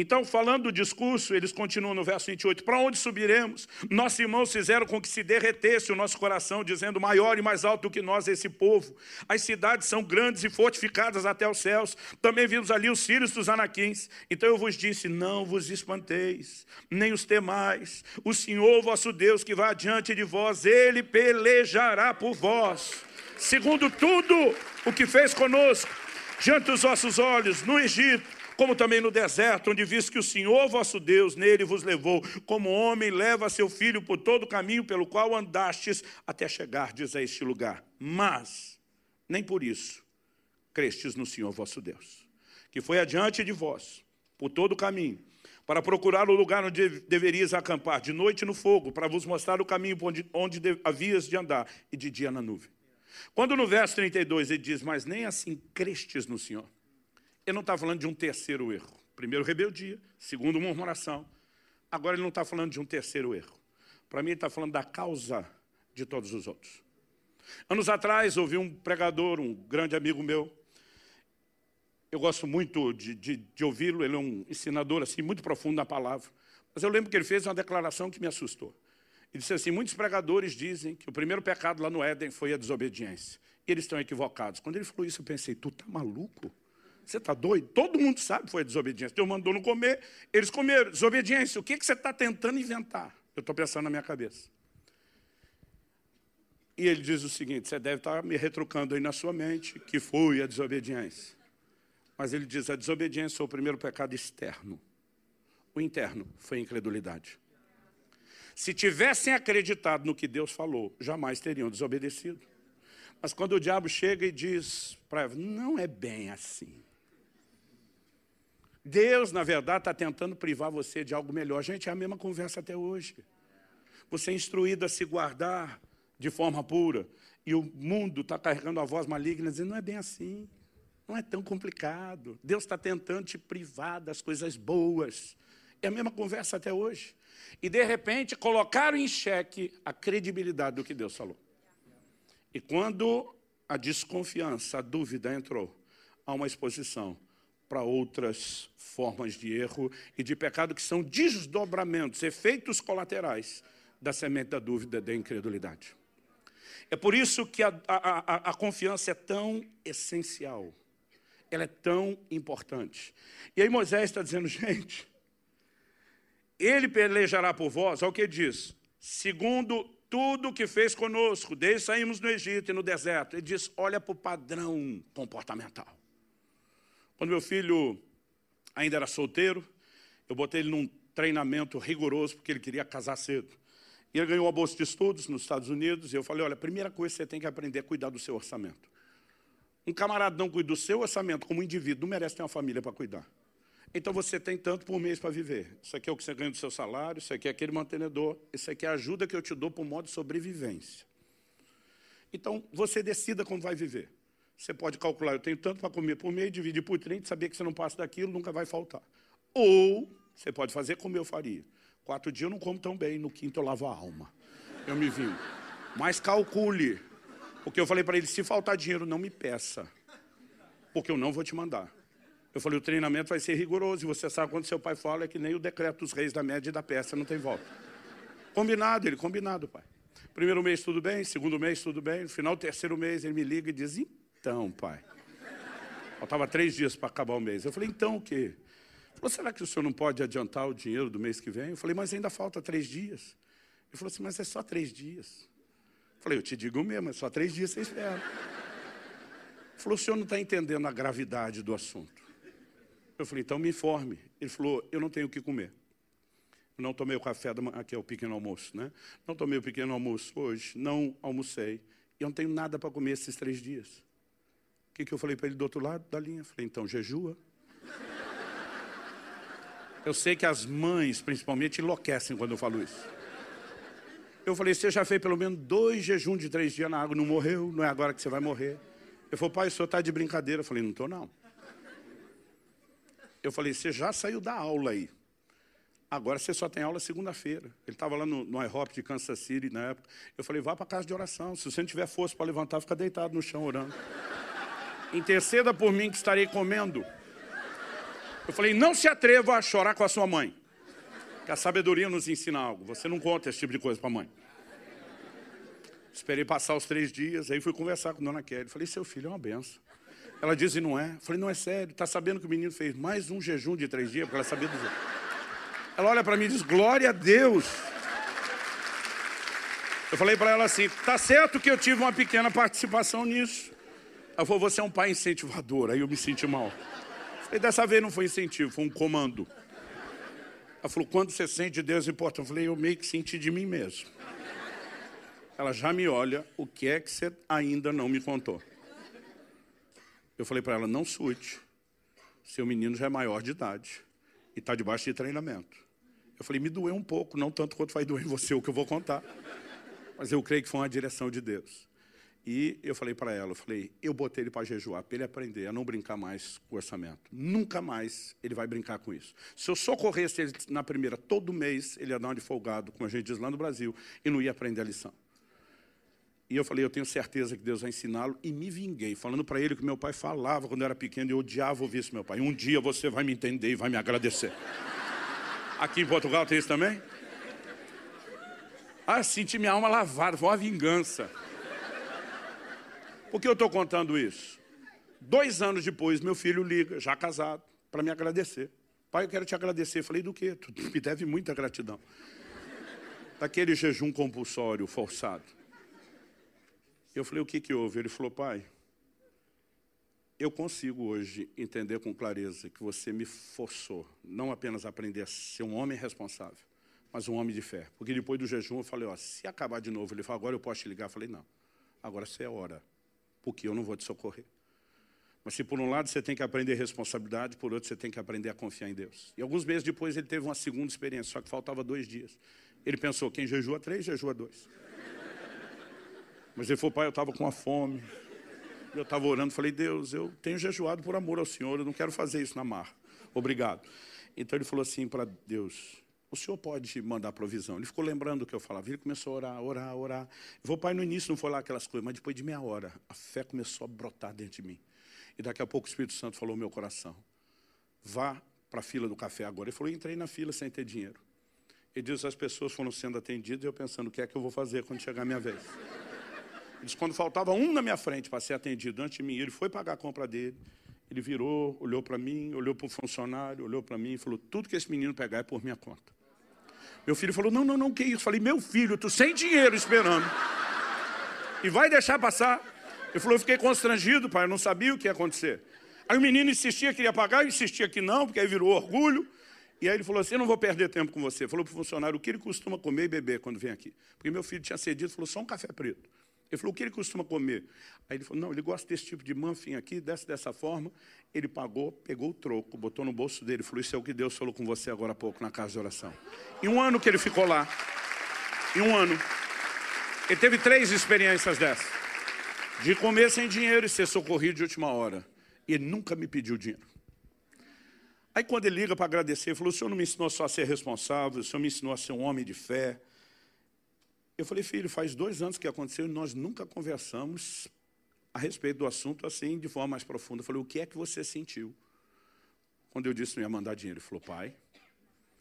Então, falando do discurso, eles continuam no verso 28, para onde subiremos? Nossos irmãos fizeram com que se derretesse o nosso coração, dizendo, maior e mais alto do que nós esse povo. As cidades são grandes e fortificadas até os céus. Também vimos ali os filhos dos anaquins. Então eu vos disse, não vos espanteis, nem os temais. O Senhor vosso Deus que vai adiante de vós, Ele pelejará por vós. Segundo tudo o que fez conosco, diante dos vossos olhos, no Egito, como também no deserto, onde visto que o Senhor vosso Deus nele vos levou, como homem leva seu filho por todo o caminho pelo qual andastes até chegardes a este lugar. Mas, nem por isso, crestes no Senhor vosso Deus, que foi adiante de vós, por todo o caminho, para procurar o lugar onde deverias acampar, de noite no fogo, para vos mostrar o caminho onde, onde havias de andar, e de dia na nuvem. Quando no verso 32 ele diz, mas nem assim crestes no Senhor, ele não está falando de um terceiro erro. Primeiro, rebeldia. Segundo, murmuração. Agora, ele não está falando de um terceiro erro. Para mim, ele está falando da causa de todos os outros. Anos atrás, ouvi um pregador, um grande amigo meu. Eu gosto muito de, de, de ouvi-lo. Ele é um ensinador assim, muito profundo na palavra. Mas eu lembro que ele fez uma declaração que me assustou. Ele disse assim, muitos pregadores dizem que o primeiro pecado lá no Éden foi a desobediência. E eles estão equivocados. Quando ele falou isso, eu pensei, tu está maluco? Você está doido? Todo mundo sabe que foi a desobediência. Deus mandou não comer, eles comeram. Desobediência, o que, que você está tentando inventar? Eu estou pensando na minha cabeça. E ele diz o seguinte: você deve estar tá me retrucando aí na sua mente que foi a desobediência. Mas ele diz: a desobediência foi o primeiro pecado externo. O interno foi a incredulidade. Se tivessem acreditado no que Deus falou, jamais teriam desobedecido. Mas quando o diabo chega e diz para não é bem assim. Deus, na verdade, está tentando privar você de algo melhor. Gente, é a mesma conversa até hoje. Você é instruído a se guardar de forma pura. E o mundo está carregando a voz maligna, dizendo, não é bem assim. Não é tão complicado. Deus está tentando te privar das coisas boas. É a mesma conversa até hoje. E, de repente, colocaram em xeque a credibilidade do que Deus falou. E quando a desconfiança, a dúvida entrou, há uma exposição para outras formas de erro e de pecado que são desdobramentos, efeitos colaterais da semente da dúvida da incredulidade. É por isso que a, a, a, confiança é tão essencial, ela é tão importante. E aí Moisés está dizendo, gente, ele pelejará por vós, olha o que diz, segundo tudo o que fez conosco, desde saímos do Egito e no deserto. Ele diz, olha para o padrão comportamental. Quando meu filho ainda era solteiro, eu botei ele num treinamento rigoroso, porque ele queria casar cedo. E ele ganhou uma bolsa de estudos nos Estados Unidos, e eu falei, olha, a primeira coisa que você tem que aprender é cuidar do seu orçamento. Um camarada não cuida do seu orçamento como indivíduo, não merece ter uma família para cuidar. Então você tem tanto por mês para viver. Isso aqui é o que você ganha do seu salário, isso aqui é aquele mantenedor, isso aqui é a ajuda que eu te dou para o modo de sobrevivência. Então você decida como vai viver. Você pode calcular, eu tenho tanto para comer por mês, dividir por 30, saber que você não passa daquilo, nunca vai faltar. Ou você pode fazer como eu faria. Quatro dias eu não como tão bem, no quinto eu lavo a alma. Eu me vim. Mas calcule. Porque eu falei para ele, se faltar dinheiro, não me peça. Porque eu não vou te mandar. Eu falei, o treinamento vai ser rigoroso. E você sabe quando seu pai fala, é que nem o decreto dos reis da média e da peça, não tem volta. Combinado, ele, combinado, pai. Primeiro mês tudo bem, segundo mês tudo bem. No final do terceiro mês ele me liga e diz, então, pai. Faltava três dias para acabar o mês. Eu falei, então o quê? Ele falou, será que o senhor não pode adiantar o dinheiro do mês que vem? Eu falei, mas ainda falta três dias. Ele falou assim, mas é só três dias. Falei, eu te digo mesmo, é só três dias você espera. Falou, o senhor não está entendendo a gravidade do assunto. Eu falei, então me informe. Ele falou, eu não tenho o que comer. Eu não tomei o café, da manhã, aqui é o pequeno almoço, né? Não tomei o pequeno almoço hoje, não almocei. E eu não tenho nada para comer esses três dias. O que, que eu falei para ele do outro lado da linha? Falei, então jejua. Eu sei que as mães, principalmente, enlouquecem quando eu falo isso. Eu falei, você já fez pelo menos dois jejuns de três dias na água, não morreu, não é agora que você vai morrer. Ele falou, pai, o senhor está de brincadeira. Eu falei, não estou não. Eu falei, você já saiu da aula aí. Agora você só tem aula segunda-feira. Ele estava lá no, no IHOP de Kansas City na época. Eu falei, vá para casa de oração. Se você não tiver força para levantar, fica deitado no chão orando. Interceda por mim que estarei comendo. Eu falei, não se atreva a chorar com a sua mãe. Que a sabedoria nos ensina algo. Você não conta esse tipo de coisa para a mãe. Esperei passar os três dias, aí fui conversar com a dona Kelly. Falei, seu filho é uma benção. Ela disse, não é? Falei, não é sério. Está sabendo que o menino fez mais um jejum de três dias, porque ela sabia dizer. Ela olha para mim e diz, glória a Deus. Eu falei para ela assim, tá certo que eu tive uma pequena participação nisso. Ela falou, você é um pai incentivador. Aí eu me senti mal. E dessa vez não foi incentivo, foi um comando. Ela falou, quando você sente Deus importante? Eu falei, eu meio que senti de mim mesmo. Ela já me olha, o que é que você ainda não me contou? Eu falei para ela, não surte. Seu menino já é maior de idade e está debaixo de treinamento. Eu falei, me doeu um pouco, não tanto quanto vai doer em você o que eu vou contar. Mas eu creio que foi uma direção de Deus. E eu falei para ela, eu falei, eu botei ele para jejuar, para ele aprender a não brincar mais com o orçamento. Nunca mais ele vai brincar com isso. Se eu socorresse ele na primeira todo mês, ele ia dar uma de folgado, como a gente diz lá no Brasil, e não ia aprender a lição. E eu falei, eu tenho certeza que Deus vai ensiná-lo, e me vinguei, falando para ele que meu pai falava quando eu era pequeno, e eu odiava ouvir isso meu pai. Um dia você vai me entender e vai me agradecer. Aqui em Portugal tem isso também? Ah, senti minha alma lavada, foi uma vingança. Por que eu estou contando isso? Dois anos depois, meu filho liga, já casado, para me agradecer. Pai, eu quero te agradecer. Falei, do quê? Tu me deve muita gratidão. Daquele jejum compulsório, forçado. Eu falei, o que, que houve? Ele falou, pai, eu consigo hoje entender com clareza que você me forçou, não apenas a aprender a ser um homem responsável, mas um homem de fé. Porque depois do jejum eu falei, ó, se acabar de novo, ele falou, agora eu posso te ligar? Eu falei, não, agora você é hora porque eu não vou te socorrer. Mas se por um lado você tem que aprender responsabilidade, por outro você tem que aprender a confiar em Deus. E alguns meses depois ele teve uma segunda experiência, só que faltava dois dias. Ele pensou, quem jejua três, jejua dois. Mas ele falou, pai, eu estava com uma fome. Eu estava orando, falei, Deus, eu tenho jejuado por amor ao Senhor, eu não quero fazer isso na mar. Obrigado. Então ele falou assim para Deus, o senhor pode mandar provisão. Ele ficou lembrando o que eu falava. Ele começou a orar, orar, orar. Eu pai, no início não foi lá aquelas coisas, mas depois de meia hora, a fé começou a brotar dentro de mim. E daqui a pouco o Espírito Santo falou no meu coração, vá para a fila do café agora. Ele falou, entrei na fila sem ter dinheiro. Ele disse, as pessoas foram sendo atendidas, e eu pensando, o que é que eu vou fazer quando chegar a minha vez? Ele disse, quando faltava um na minha frente para ser atendido antes de mim, ele foi pagar a compra dele. Ele virou, olhou para mim, olhou para o funcionário, olhou para mim e falou, tudo que esse menino pegar é por minha conta. Meu filho falou: Não, não, não, que isso? Falei: Meu filho, tu sem dinheiro esperando. E vai deixar passar? Ele falou: Eu fiquei constrangido, pai, eu não sabia o que ia acontecer. Aí o menino insistia que ia pagar, insistia que não, porque aí virou orgulho. E aí ele falou assim: Eu não vou perder tempo com você. Falou para o funcionário o que ele costuma comer e beber quando vem aqui. Porque meu filho tinha cedido, falou: Só um café preto. Ele falou, o que ele costuma comer? Aí ele falou, não, ele gosta desse tipo de muffin aqui, dessa, dessa forma. Ele pagou, pegou o troco, botou no bolso dele, falou, isso é o que Deus falou com você agora há pouco na casa de oração. Em um ano que ele ficou lá, em um ano, ele teve três experiências dessas. De comer sem dinheiro e ser socorrido de última hora. E ele nunca me pediu dinheiro. Aí quando ele liga para agradecer, ele falou, o senhor não me ensinou só a ser responsável, o senhor me ensinou a ser um homem de fé, eu falei, filho, faz dois anos que aconteceu e nós nunca conversamos a respeito do assunto assim, de forma mais profunda. Eu falei, o que é que você sentiu? Quando eu disse que não ia mandar dinheiro, ele falou, pai.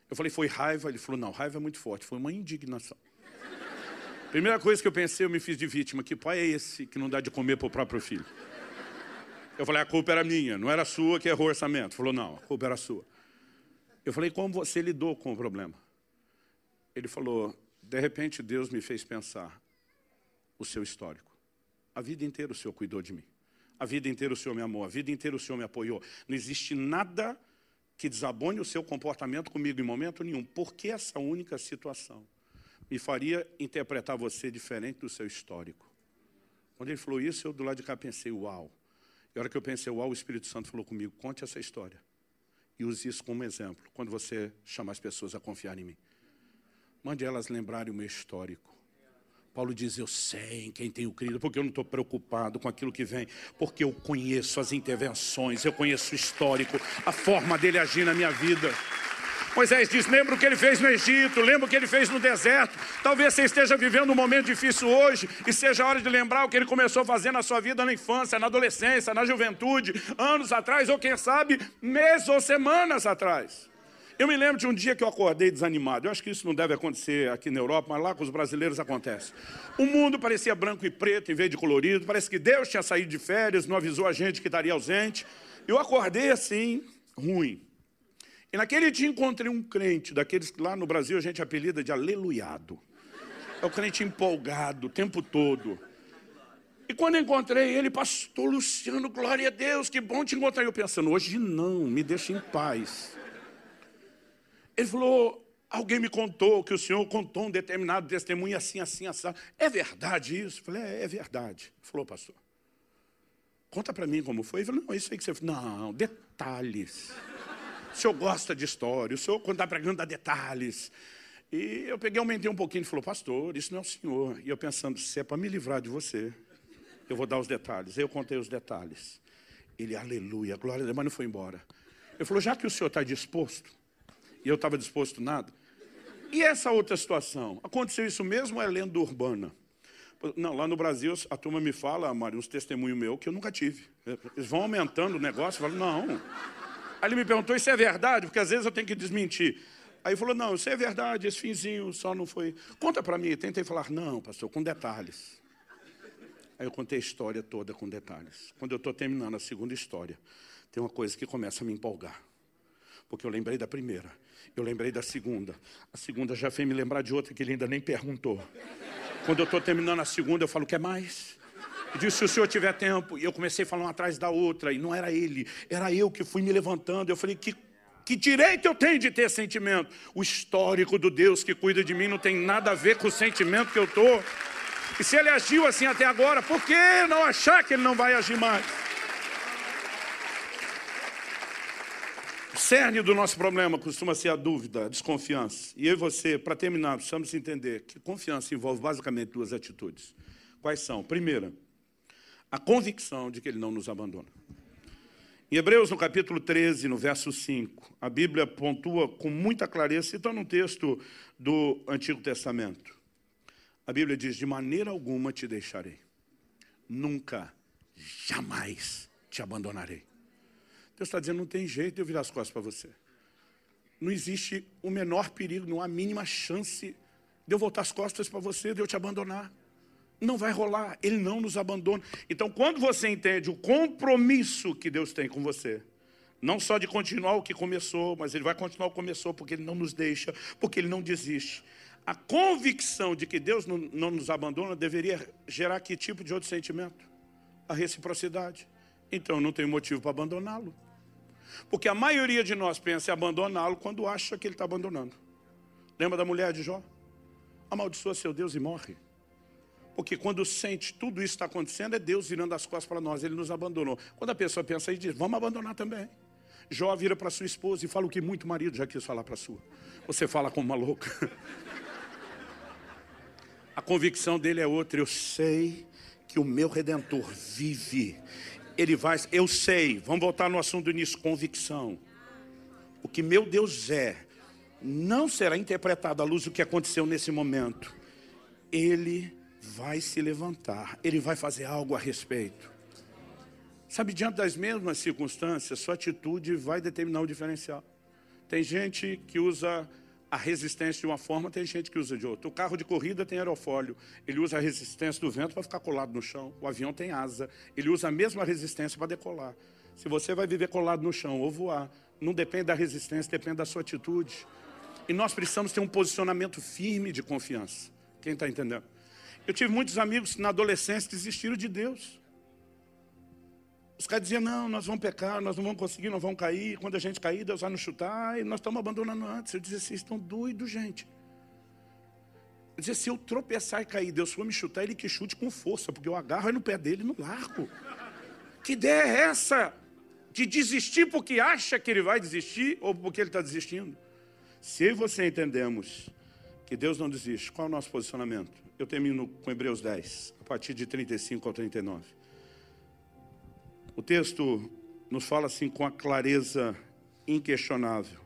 Eu falei, foi raiva? Ele falou, não, raiva é muito forte, foi uma indignação. Primeira coisa que eu pensei, eu me fiz de vítima. Que pai é esse que não dá de comer para o próprio filho? Eu falei, a culpa era minha, não era sua que errou o orçamento. Ele falou, não, a culpa era sua. Eu falei, como você lidou com o problema? Ele falou, de repente, Deus me fez pensar: o seu histórico. A vida inteira o Senhor cuidou de mim. A vida inteira o Senhor me amou. A vida inteira o Senhor me apoiou. Não existe nada que desabone o seu comportamento comigo em momento nenhum. Por que essa única situação me faria interpretar você diferente do seu histórico? Quando ele falou isso, eu do lado de cá pensei, uau. E a hora que eu pensei, uau, o Espírito Santo falou comigo, conte essa história. E use isso como exemplo, quando você chamar as pessoas a confiar em mim. Mande elas lembrarem o meu histórico. Paulo diz: Eu sei em quem tenho crido, porque eu não estou preocupado com aquilo que vem, porque eu conheço as intervenções, eu conheço o histórico, a forma dele agir na minha vida. Moisés diz: lembra o que ele fez no Egito, lembra o que ele fez no deserto. Talvez você esteja vivendo um momento difícil hoje e seja hora de lembrar o que ele começou a fazer na sua vida na infância, na adolescência, na juventude, anos atrás, ou quem sabe, meses ou semanas atrás. Eu me lembro de um dia que eu acordei desanimado. Eu acho que isso não deve acontecer aqui na Europa, mas lá com os brasileiros acontece. O mundo parecia branco e preto em vez de colorido. Parece que Deus tinha saído de férias, não avisou a gente que estaria ausente. Eu acordei assim, ruim. E naquele dia encontrei um crente, daqueles que lá no Brasil a gente apelida de aleluiado. É o crente empolgado o tempo todo. E quando encontrei ele, pastor Luciano, glória a Deus, que bom te encontrar. Eu pensando, hoje não, me deixa em paz. Ele falou, alguém me contou que o senhor contou um determinado testemunho assim, assim, assim. É verdade isso? Eu falei, é, é verdade. Ele falou, pastor, conta para mim como foi. Ele falou, não, isso aí que você... Não, detalhes. O senhor gosta de história, o senhor, quando está pregando, dá detalhes. E eu peguei, aumentei um pouquinho, e falou, pastor, isso não é o senhor. E eu pensando, se é para me livrar de você, eu vou dar os detalhes. Aí eu contei os detalhes. Ele, aleluia, glória a Deus, mas não foi embora. Ele falou, já que o senhor está disposto, e eu estava disposto nada. E essa outra situação? Aconteceu isso mesmo ou é lenda urbana? Não, lá no Brasil a turma me fala, Mário, uns testemunhos meus que eu nunca tive. Eles vão aumentando o negócio, eu falo, não. Aí ele me perguntou, isso é verdade? Porque às vezes eu tenho que desmentir. Aí falou, não, isso é verdade, esse finzinho só não foi. Conta para mim. Tentei falar, não, pastor, com detalhes. Aí eu contei a história toda com detalhes. Quando eu estou terminando a segunda história, tem uma coisa que começa a me empolgar. Porque eu lembrei da primeira. Eu lembrei da segunda. A segunda já fez me lembrar de outra que ele ainda nem perguntou. Quando eu estou terminando a segunda, eu falo, quer mais? Eu disse, se o senhor tiver tempo. E eu comecei a falar uma atrás da outra. E não era ele, era eu que fui me levantando. Eu falei, que, que direito eu tenho de ter sentimento? O histórico do Deus que cuida de mim não tem nada a ver com o sentimento que eu estou. E se ele agiu assim até agora, por que não achar que ele não vai agir mais? Cerne do nosso problema costuma ser a dúvida, a desconfiança. E eu e você, para terminar, precisamos entender que confiança envolve basicamente duas atitudes. Quais são? Primeira, a convicção de que Ele não nos abandona. Em Hebreus, no capítulo 13, no verso 5, a Bíblia pontua com muita clareza, citando um texto do Antigo Testamento. A Bíblia diz: De maneira alguma te deixarei, nunca, jamais te abandonarei. Deus está dizendo, não tem jeito de eu virar as costas para você. Não existe o menor perigo, não há a mínima chance de eu voltar as costas para você, de eu te abandonar. Não vai rolar, Ele não nos abandona. Então, quando você entende o compromisso que Deus tem com você, não só de continuar o que começou, mas Ele vai continuar o que começou, porque Ele não nos deixa, porque Ele não desiste. A convicção de que Deus não, não nos abandona deveria gerar que tipo de outro sentimento? A reciprocidade. Então, não tem motivo para abandoná-lo. Porque a maioria de nós pensa em abandoná-lo quando acha que ele está abandonando. Lembra da mulher de Jó? Amaldiçoa seu Deus e morre. Porque quando sente tudo isso está acontecendo, é Deus virando as costas para nós, ele nos abandonou. Quando a pessoa pensa aí, diz: Vamos abandonar também. Jó vira para sua esposa e fala o que muito marido já quis falar para sua. Você fala como uma louca. A convicção dele é outra. Eu sei que o meu redentor vive ele vai, eu sei, vamos voltar no assunto do início, convicção. O que meu Deus é, não será interpretado à luz do que aconteceu nesse momento. Ele vai se levantar, ele vai fazer algo a respeito. Sabe, diante das mesmas circunstâncias, sua atitude vai determinar o diferencial. Tem gente que usa a resistência de uma forma, tem gente que usa de outra. O carro de corrida tem aerofólio, ele usa a resistência do vento para ficar colado no chão. O avião tem asa, ele usa a mesma resistência para decolar. Se você vai viver colado no chão ou voar, não depende da resistência, depende da sua atitude. E nós precisamos ter um posicionamento firme de confiança. Quem está entendendo? Eu tive muitos amigos na adolescência desistiram de Deus. Os caras diziam, não, nós vamos pecar, nós não vamos conseguir, nós vamos cair. Quando a gente cair, Deus vai nos chutar, e nós estamos abandonando antes. Eu dizia, vocês estão doidos, gente. Eu dizia, se eu tropeçar e cair, Deus for me chutar, ele que chute com força, porque eu agarro no pé dele e não largo. Que ideia é essa? De desistir porque acha que ele vai desistir ou porque ele está desistindo? Se você entendemos que Deus não desiste, qual é o nosso posicionamento? Eu termino com Hebreus 10, a partir de 35 ao 39. O texto nos fala assim com a clareza inquestionável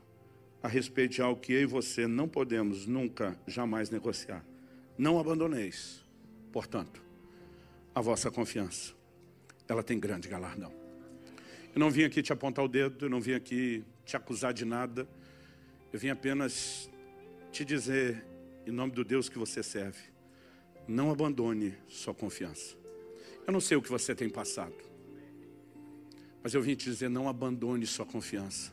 a respeito de algo que eu e você não podemos nunca, jamais negociar. Não abandoneis, portanto, a vossa confiança. Ela tem grande galardão. Eu não vim aqui te apontar o dedo, eu não vim aqui te acusar de nada. Eu vim apenas te dizer em nome do Deus que você serve, não abandone sua confiança. Eu não sei o que você tem passado, mas eu vim te dizer, não abandone sua confiança.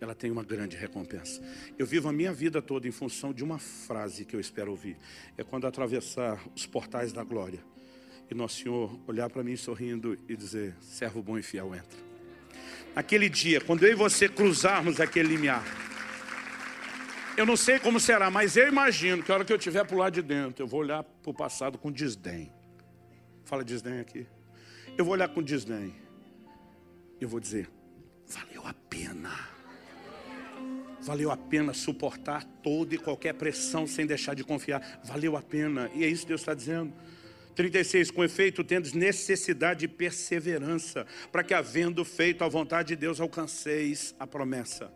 Ela tem uma grande recompensa. Eu vivo a minha vida toda em função de uma frase que eu espero ouvir. É quando atravessar os portais da glória e nosso Senhor olhar para mim sorrindo e dizer: servo bom e fiel, entra. Aquele dia, quando eu e você cruzarmos aquele limiar, eu não sei como será, mas eu imagino que a hora que eu estiver por lá de dentro, eu vou olhar para o passado com desdém. Fala desdém aqui. Eu vou olhar com desdém. Eu vou dizer, valeu a pena. Valeu a pena suportar toda e qualquer pressão sem deixar de confiar. Valeu a pena. E é isso que Deus está dizendo. 36, com efeito, tendes necessidade de perseverança, para que, havendo feito a vontade de Deus, alcanceis a promessa.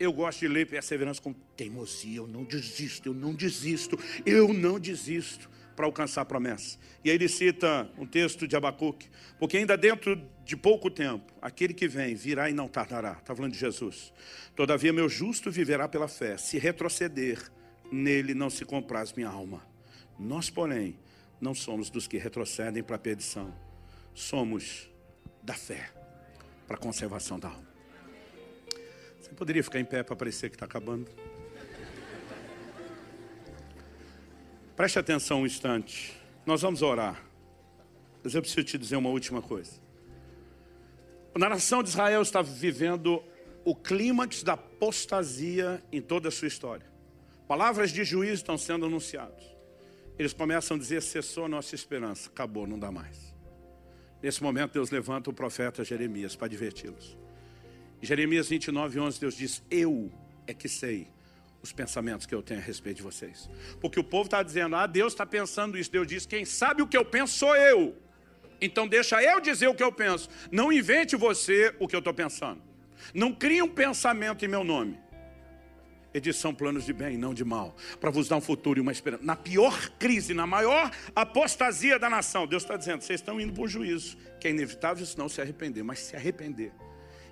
Eu gosto de ler perseverança com teimosia. Eu não desisto, eu não desisto, eu não desisto para alcançar a promessa. E aí ele cita um texto de Abacuque, porque ainda dentro de pouco tempo, aquele que vem virá e não tardará. Está falando de Jesus. Todavia, meu justo viverá pela fé. Se retroceder, nele não se compraz minha alma. Nós, porém, não somos dos que retrocedem para a perdição. Somos da fé para a conservação da alma. Você poderia ficar em pé para parecer que está acabando? Preste atenção um instante. Nós vamos orar. Mas eu preciso te dizer uma última coisa. A nação de Israel está vivendo o clímax da apostasia em toda a sua história. Palavras de juízo estão sendo anunciadas. Eles começam a dizer: cessou a nossa esperança, acabou, não dá mais. Nesse momento, Deus levanta o profeta Jeremias para adverti-los. Jeremias 29, 11, Deus diz: Eu é que sei os pensamentos que eu tenho a respeito de vocês. Porque o povo está dizendo: Ah, Deus está pensando isso. Deus diz: Quem sabe o que eu penso sou eu. Então deixa eu dizer o que eu penso. Não invente você o que eu estou pensando. Não crie um pensamento em meu nome. Eles são planos de bem, não de mal, para vos dar um futuro e uma esperança. Na pior crise, na maior apostasia da nação, Deus está dizendo: vocês estão indo para o juízo, que é inevitável se não se arrepender, mas se arrepender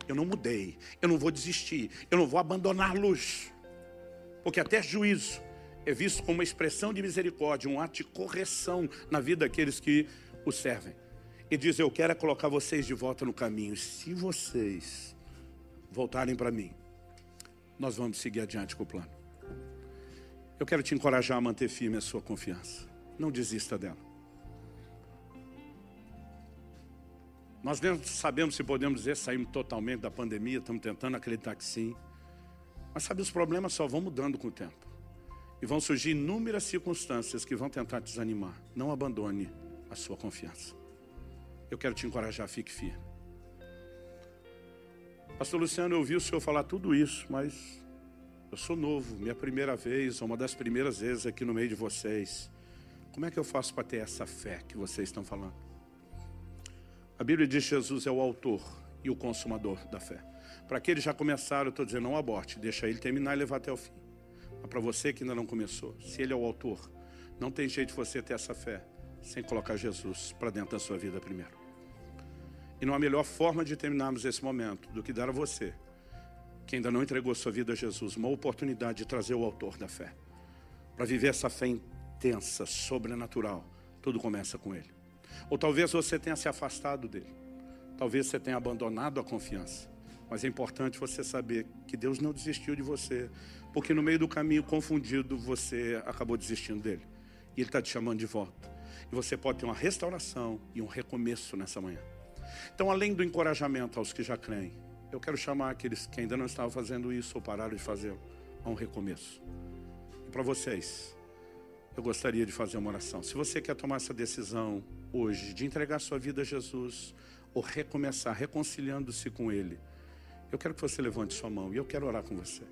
eu não mudei, eu não vou desistir, eu não vou abandoná-los. Porque até juízo é visto como uma expressão de misericórdia, um ato de correção na vida daqueles que o servem. E diz: Eu quero é colocar vocês de volta no caminho. Se vocês voltarem para mim, nós vamos seguir adiante com o plano. Eu quero te encorajar a manter firme a sua confiança. Não desista dela. Nós nem sabemos se podemos dizer saímos totalmente da pandemia, estamos tentando acreditar que sim. Mas sabe, os problemas só vão mudando com o tempo. E vão surgir inúmeras circunstâncias que vão tentar te desanimar. Não abandone a sua confiança. Eu quero te encorajar, fique firme. Pastor Luciano, eu ouvi o senhor falar tudo isso, mas eu sou novo, minha primeira vez, uma das primeiras vezes aqui no meio de vocês. Como é que eu faço para ter essa fé que vocês estão falando? A Bíblia diz que Jesus é o autor e o consumador da fé. Para aqueles que já começaram, eu estou dizendo, não aborte, deixa ele terminar e levar até o fim. Mas para você que ainda não começou, se ele é o autor, não tem jeito de você ter essa fé sem colocar Jesus para dentro da sua vida primeiro. E não há melhor forma de terminarmos esse momento do que dar a você, que ainda não entregou sua vida a Jesus, uma oportunidade de trazer o autor da fé. Para viver essa fé intensa, sobrenatural, tudo começa com ele. Ou talvez você tenha se afastado dele. Talvez você tenha abandonado a confiança. Mas é importante você saber que Deus não desistiu de você, porque no meio do caminho confundido você acabou desistindo dele. E ele está te chamando de volta. E você pode ter uma restauração e um recomeço nessa manhã. Então, além do encorajamento aos que já creem, eu quero chamar aqueles que ainda não estavam fazendo isso ou pararam de fazê-lo a um recomeço. E para vocês, eu gostaria de fazer uma oração. Se você quer tomar essa decisão hoje de entregar sua vida a Jesus ou recomeçar reconciliando-se com Ele, eu quero que você levante sua mão e eu quero orar com você.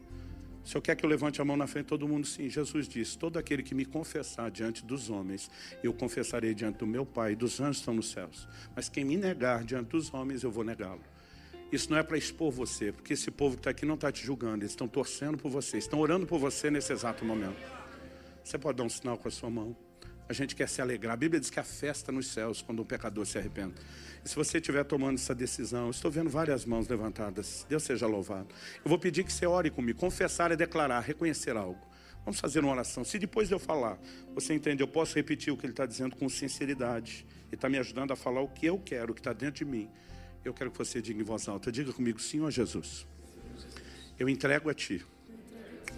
Se senhor quer que eu levante a mão na frente todo mundo? Sim. Jesus disse: Todo aquele que me confessar diante dos homens, eu confessarei diante do meu Pai, dos anjos estão nos céus. Mas quem me negar diante dos homens, eu vou negá-lo. Isso não é para expor você, porque esse povo que está aqui não está te julgando, eles estão torcendo por você, estão orando por você nesse exato momento. Você pode dar um sinal com a sua mão. A gente quer se alegrar. A Bíblia diz que a festa nos céus quando um pecador se arrepende. E se você estiver tomando essa decisão, estou vendo várias mãos levantadas. Deus seja louvado. Eu vou pedir que você ore comigo. Confessar é declarar, reconhecer algo. Vamos fazer uma oração. Se depois de eu falar, você entende, eu posso repetir o que ele está dizendo com sinceridade. Ele está me ajudando a falar o que eu quero, o que está dentro de mim. Eu quero que você diga em voz alta. Diga comigo, Senhor Jesus. Eu entrego a Ti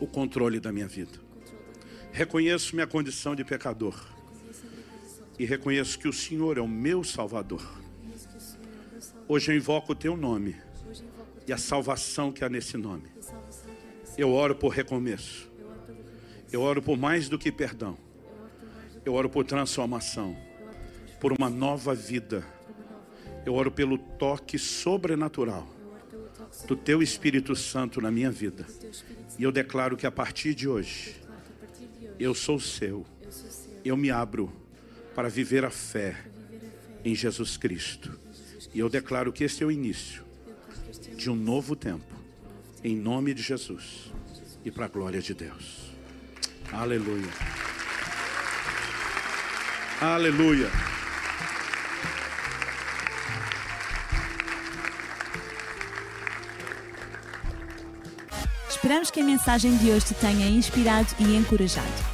o controle da minha vida. Reconheço minha condição de pecador. E reconheço que o Senhor é o meu Salvador. Hoje eu invoco o teu nome e a salvação que há nesse nome. Eu oro por recomeço. Eu oro por mais do que perdão. Eu oro por transformação, por uma nova vida. Eu oro pelo toque sobrenatural do teu Espírito Santo na minha vida. E eu declaro que a partir de hoje, eu sou seu. Eu me abro para viver a fé em Jesus Cristo. E eu declaro que este é o início de um novo tempo, em nome de Jesus e para a glória de Deus. Aleluia. Aleluia. Esperamos que a mensagem de hoje te tenha inspirado e encorajado.